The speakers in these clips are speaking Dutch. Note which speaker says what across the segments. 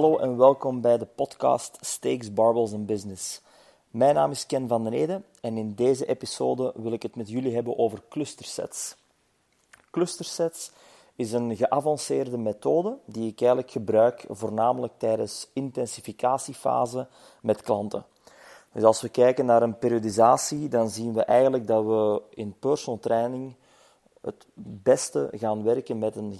Speaker 1: Hallo en welkom bij de podcast Steaks, Barbels and Business. Mijn naam is Ken van den Ede en in deze episode wil ik het met jullie hebben over clustersets. Clustersets is een geavanceerde methode die ik eigenlijk gebruik voornamelijk tijdens intensificatiefase met klanten. Dus als we kijken naar een periodisatie, dan zien we eigenlijk dat we in personal training het beste gaan werken met een,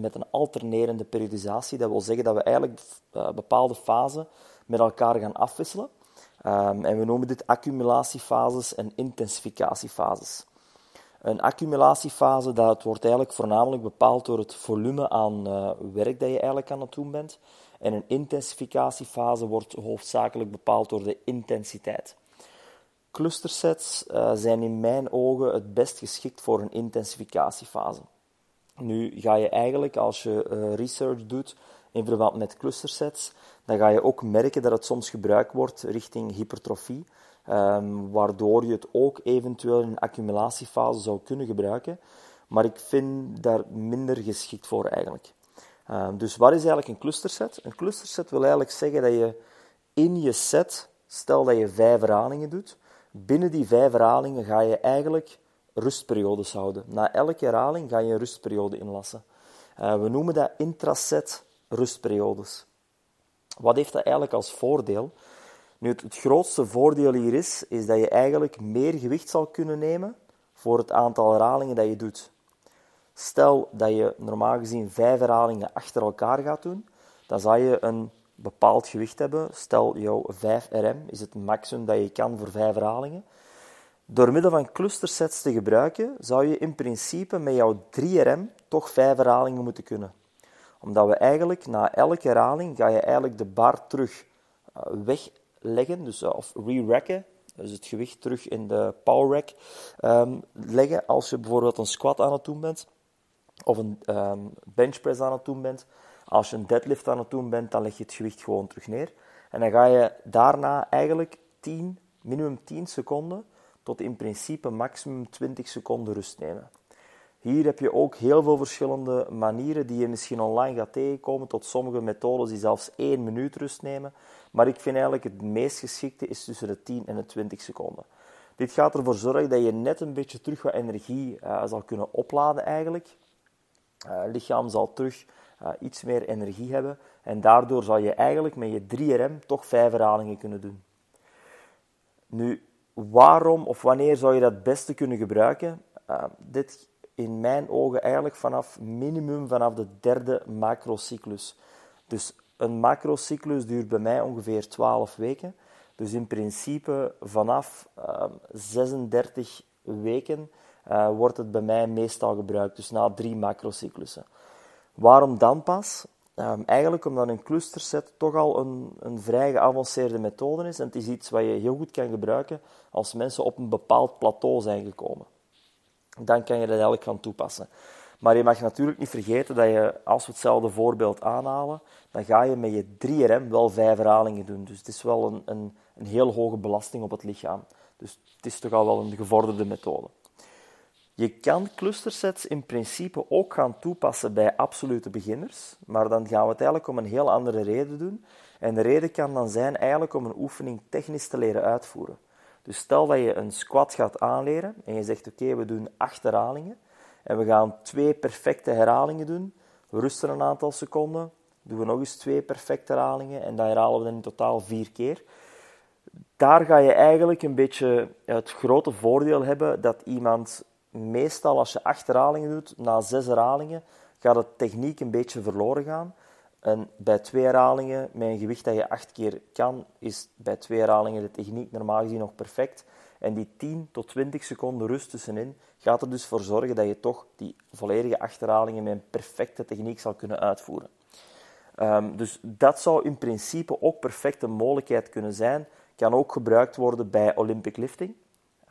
Speaker 1: met een alternerende periodisatie. Dat wil zeggen dat we eigenlijk uh, bepaalde fasen met elkaar gaan afwisselen. Um, en we noemen dit accumulatiefases en intensificatiefases. Een accumulatiefase dat wordt eigenlijk voornamelijk bepaald door het volume aan uh, werk dat je eigenlijk aan het doen bent. En een intensificatiefase wordt hoofdzakelijk bepaald door de intensiteit. Clustersets uh, zijn in mijn ogen het best geschikt voor een intensificatiefase. Nu ga je eigenlijk, als je uh, research doet in verband met clustersets, dan ga je ook merken dat het soms gebruikt wordt richting hypertrofie, um, waardoor je het ook eventueel in een accumulatiefase zou kunnen gebruiken. Maar ik vind daar minder geschikt voor eigenlijk. Um, dus wat is eigenlijk een clusterset? Een clusterset wil eigenlijk zeggen dat je in je set, stel dat je vijf herhalingen doet, Binnen die vijf herhalingen ga je eigenlijk rustperiodes houden. Na elke herhaling ga je een rustperiode inlassen. Uh, we noemen dat intraset rustperiodes. Wat heeft dat eigenlijk als voordeel? Nu, het, het, grootste voordeel hier is, is dat je eigenlijk meer gewicht zal kunnen nemen voor het aantal herhalingen dat je doet. Stel dat je normaal gezien vijf herhalingen achter elkaar gaat doen, dan zal je een bepaald gewicht hebben. Stel, jouw 5 RM is het maximum dat je kan voor 5 herhalingen. Door middel van clustersets te gebruiken, zou je in principe met jouw 3 RM toch 5 herhalingen moeten kunnen. Omdat we eigenlijk na elke herhaling ga je eigenlijk de bar terug eh, wegleggen, dus, eh, of re-racken, dus het gewicht terug in de power rack um, leggen. Als je bijvoorbeeld een squat aan het doen bent, of een um, benchpress aan het doen bent, als je een deadlift aan het doen bent, dan leg je het gewicht gewoon terug neer. En dan ga je daarna eigenlijk 10, minimum 10 seconden tot in principe maximum 20 seconden rust nemen. Hier heb je ook heel veel verschillende manieren die je misschien online gaat tegenkomen, tot sommige methodes die zelfs 1 minuut rust nemen. Maar ik vind eigenlijk het meest geschikte is tussen de 10 en de 20 seconden. Dit gaat ervoor zorgen dat je net een beetje terug wat energie uh, zal kunnen opladen eigenlijk. Uh, lichaam zal terug uh, iets meer energie hebben. En daardoor zal je eigenlijk met je 3RM toch 5 herhalingen kunnen doen. Nu, waarom of wanneer zou je dat het beste kunnen gebruiken? Uh, dit in mijn ogen eigenlijk vanaf minimum vanaf de derde macrocyclus. Dus een macrocyclus duurt bij mij ongeveer 12 weken. Dus in principe vanaf uh, 36 weken uh, wordt het bij mij meestal gebruikt. Dus na drie macrocyclussen. Waarom dan pas? Um, eigenlijk omdat een clusterset toch al een, een vrij geavanceerde methode is en het is iets wat je heel goed kan gebruiken als mensen op een bepaald plateau zijn gekomen. Dan kan je dat eigenlijk gaan toepassen. Maar je mag natuurlijk niet vergeten dat je, als we hetzelfde voorbeeld aanhalen, dan ga je met je 3RM wel vijf herhalingen doen. Dus het is wel een, een, een heel hoge belasting op het lichaam. Dus het is toch al wel een gevorderde methode. Je kan clustersets in principe ook gaan toepassen bij absolute beginners, maar dan gaan we het eigenlijk om een heel andere reden doen. En de reden kan dan zijn eigenlijk om een oefening technisch te leren uitvoeren. Dus stel dat je een squat gaat aanleren en je zegt oké, we doen acht herhalingen en we gaan twee perfecte herhalingen doen. We rusten een aantal seconden, doen we nog eens twee perfecte herhalingen en dan herhalen we dan in totaal vier keer. Daar ga je eigenlijk een beetje het grote voordeel hebben dat iemand meestal als je acht herhalingen doet, na zes herhalingen, gaat de techniek een beetje verloren gaan. En bij twee herhalingen, met een gewicht dat je acht keer kan, is bij twee herhalingen de techniek normaal gezien nog perfect. En die 10 tot 20 seconden rust tussenin gaat er dus voor zorgen dat je toch die volledige acht herhalingen met een perfecte techniek zal kunnen uitvoeren. Um, dus dat zou in principe ook perfect een mogelijkheid kunnen zijn. Kan ook gebruikt worden bij Olympic lifting.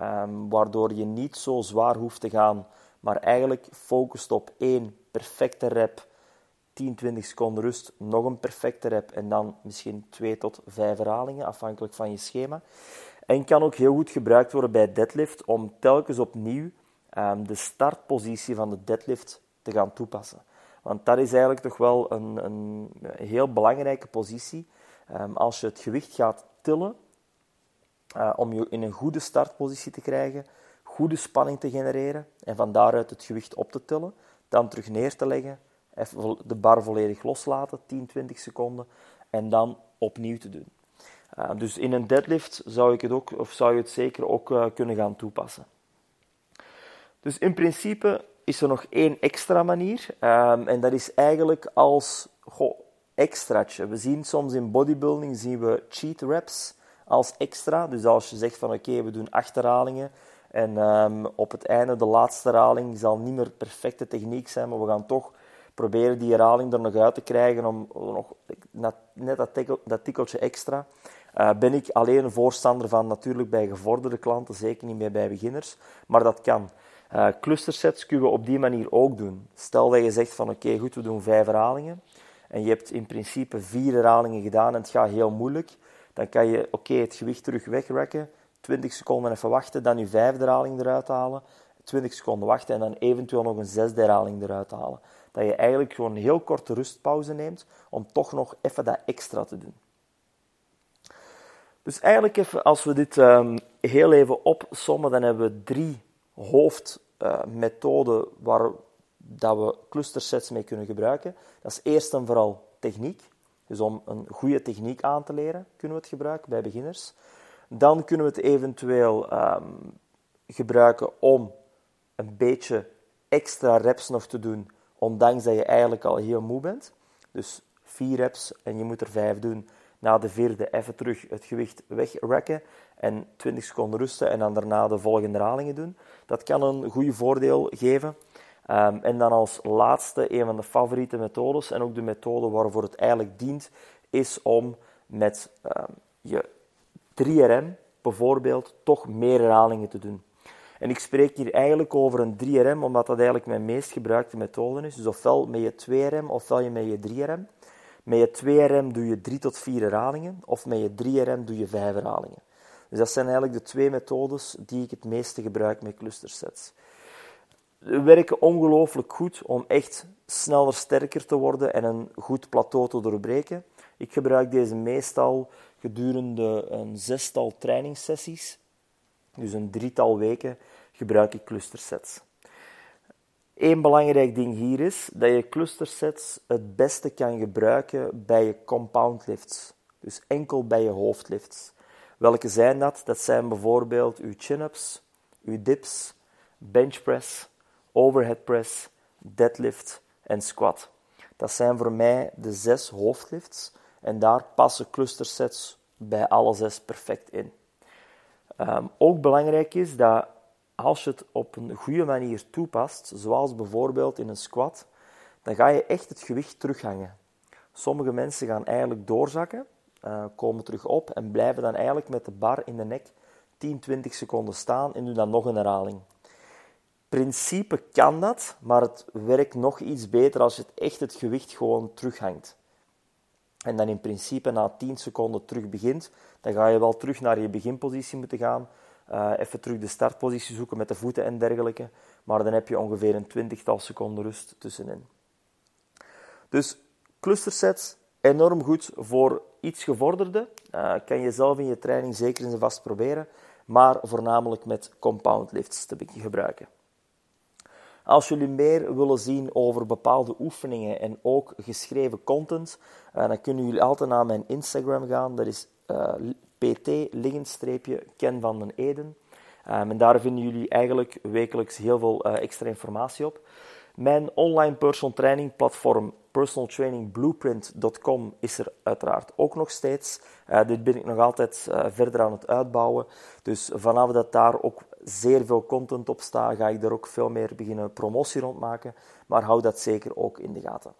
Speaker 1: Um, waardoor je niet zo zwaar hoeft te gaan, maar eigenlijk focust op één perfecte rep, 10, 20 seconden rust, nog een perfecte rep en dan misschien 2 tot 5 herhalingen, afhankelijk van je schema. En kan ook heel goed gebruikt worden bij deadlift om telkens opnieuw um, de startpositie van de deadlift te gaan toepassen. Want dat is eigenlijk toch wel een, een heel belangrijke positie. Ehm, als je het gewicht gaat tillen, uh, om je in een goede startpositie te krijgen, goede spanning te genereren en van daaruit het gewicht op te tillen, dan terug neer te leggen, even de bar volledig loslaten, 10, 20 seconden, en dan opnieuw te doen. Uh, dus in een deadlift zou ik het ook, of zou je het zeker ook kunnen gaan toepassen. Dus in principe is er nog één extra manier. Um, en dat is eigenlijk als goh, extraatje. We zien soms in bodybuilding zien we cheat reps als extra. Dus als je zegt van oké, we doen acht herhalingen en um, op het einde, de laatste herhaling, zal niet meer perfecte techniek zijn, maar we gaan toch proberen die herhaling er nog uit te krijgen om nog net dat, dat tikkeltje extra. Uh, ben ik alleen een voorstander van natuurlijk bij gevorderde klanten, zeker niet meer bij beginners, maar dat kan. Uh, clustersets kunnen we op die manier ook doen. Stel dat je zegt van oké, goed, we doen vijf herhalingen en je hebt in principe vier herhalingen gedaan en het gaat heel moeilijk, dan kan je oké het gewicht terug wegrekken, 20 seconden even wachten, dan je vijfde herhaling eruit halen, 20 seconden wachten en dan eventueel nog een zesde herhaling eruit halen. Dat je eigenlijk gewoon een heel korte rustpauze neemt om toch nog even dat extra te doen. Dus eigenlijk even, als we dit um, heel even opsommen, dan hebben we drie hoofdmethoden waar dat we clustersets mee kunnen gebruiken. Dat is eerst en vooral techniek. Dus om een goede techniek aan te leren, kunnen we het gebruiken bij beginners. Dan kunnen we het eventueel um, gebruiken om een beetje extra reps nog te doen, ondanks dat je eigenlijk al heel moe bent. Dus vier reps en je moet er vijf doen. Na de vierde even terug het gewicht wegrekken en 20 seconden rusten en dan daarna de volgende herhalingen doen. Dat kan een goed voordeel geven. Um, en dan als laatste, een van de favoriete methodes en ook de methode waarvoor het eigenlijk dient, is om met um, je 3RM bijvoorbeeld toch meer herhalingen te doen. En ik spreek hier eigenlijk over een 3RM, omdat dat eigenlijk mijn meest gebruikte methode is. Dus ofwel met je 2RM, ofwel je met je 3RM. Met je 2RM doe je 3 tot 4 herhalingen, of met je 3RM doe je 5 herhalingen. Dus dat zijn eigenlijk de twee methodes die ik het meeste gebruik met clustersets. Werken ongelooflijk goed om echt sneller sterker te worden en een goed plateau te doorbreken. Ik gebruik deze meestal gedurende een zestal trainingssessies. Dus een drietal weken gebruik ik clustersets. Eén belangrijk ding hier is dat je clustersets het beste kan gebruiken bij je compound lifts. Dus enkel bij je hoofdlifts. Welke zijn dat? Dat zijn bijvoorbeeld uw chin-ups, uw dips, bench press, overhead press, deadlift en squat. Dat zijn voor mij de zes hoofdlifts en daar passen clustersets bij alle zes perfect in. Um, ook belangrijk is dat als je het op een goede manier toepast, zoals bijvoorbeeld in een squat, dan ga je echt het gewicht terughangen. Sommige mensen gaan eigenlijk doorzakken, uh, komen terug op en blijven dan eigenlijk met de bar in de nek 10, 20 seconden staan en doen dan nog een herhaling. Principe kan dat, maar het werkt nog iets beter als je echt het gewicht gewoon terughangt. En dan in principe na 10 seconden terug begint, dan ga je wel terug naar je beginpositie moeten gaan. Uh, even terug de startpositie zoeken met de voeten en dergelijke. Maar dan heb je ongeveer een twintigtal seconden rust tussenin. Dus clustersets, enorm goed voor iets gevorderde. Uh, kan je zelf in je training zeker eens vast proberen. Maar voornamelijk met compound lifts te gebruiken. Als jullie meer willen zien over bepaalde oefeningen en ook geschreven content, uh, dan kunnen jullie altijd naar mijn Instagram gaan. Dat is uh, pt ken van den Eden. Um, en daar vinden jullie eigenlijk wekelijks heel veel extra informatie op. Mijn online personal training platform personaltrainingblueprint.com is er uiteraard ook nog steeds. Dit ben ik nog altijd verder aan het uitbouwen. Dus vanaf dat daar ook zeer veel content op staat, ga ik er ook veel meer beginnen promotie rond maken. Maar hou dat zeker ook in de gaten.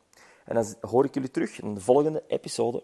Speaker 1: En dan hoor ik jullie terug in de volgende episode.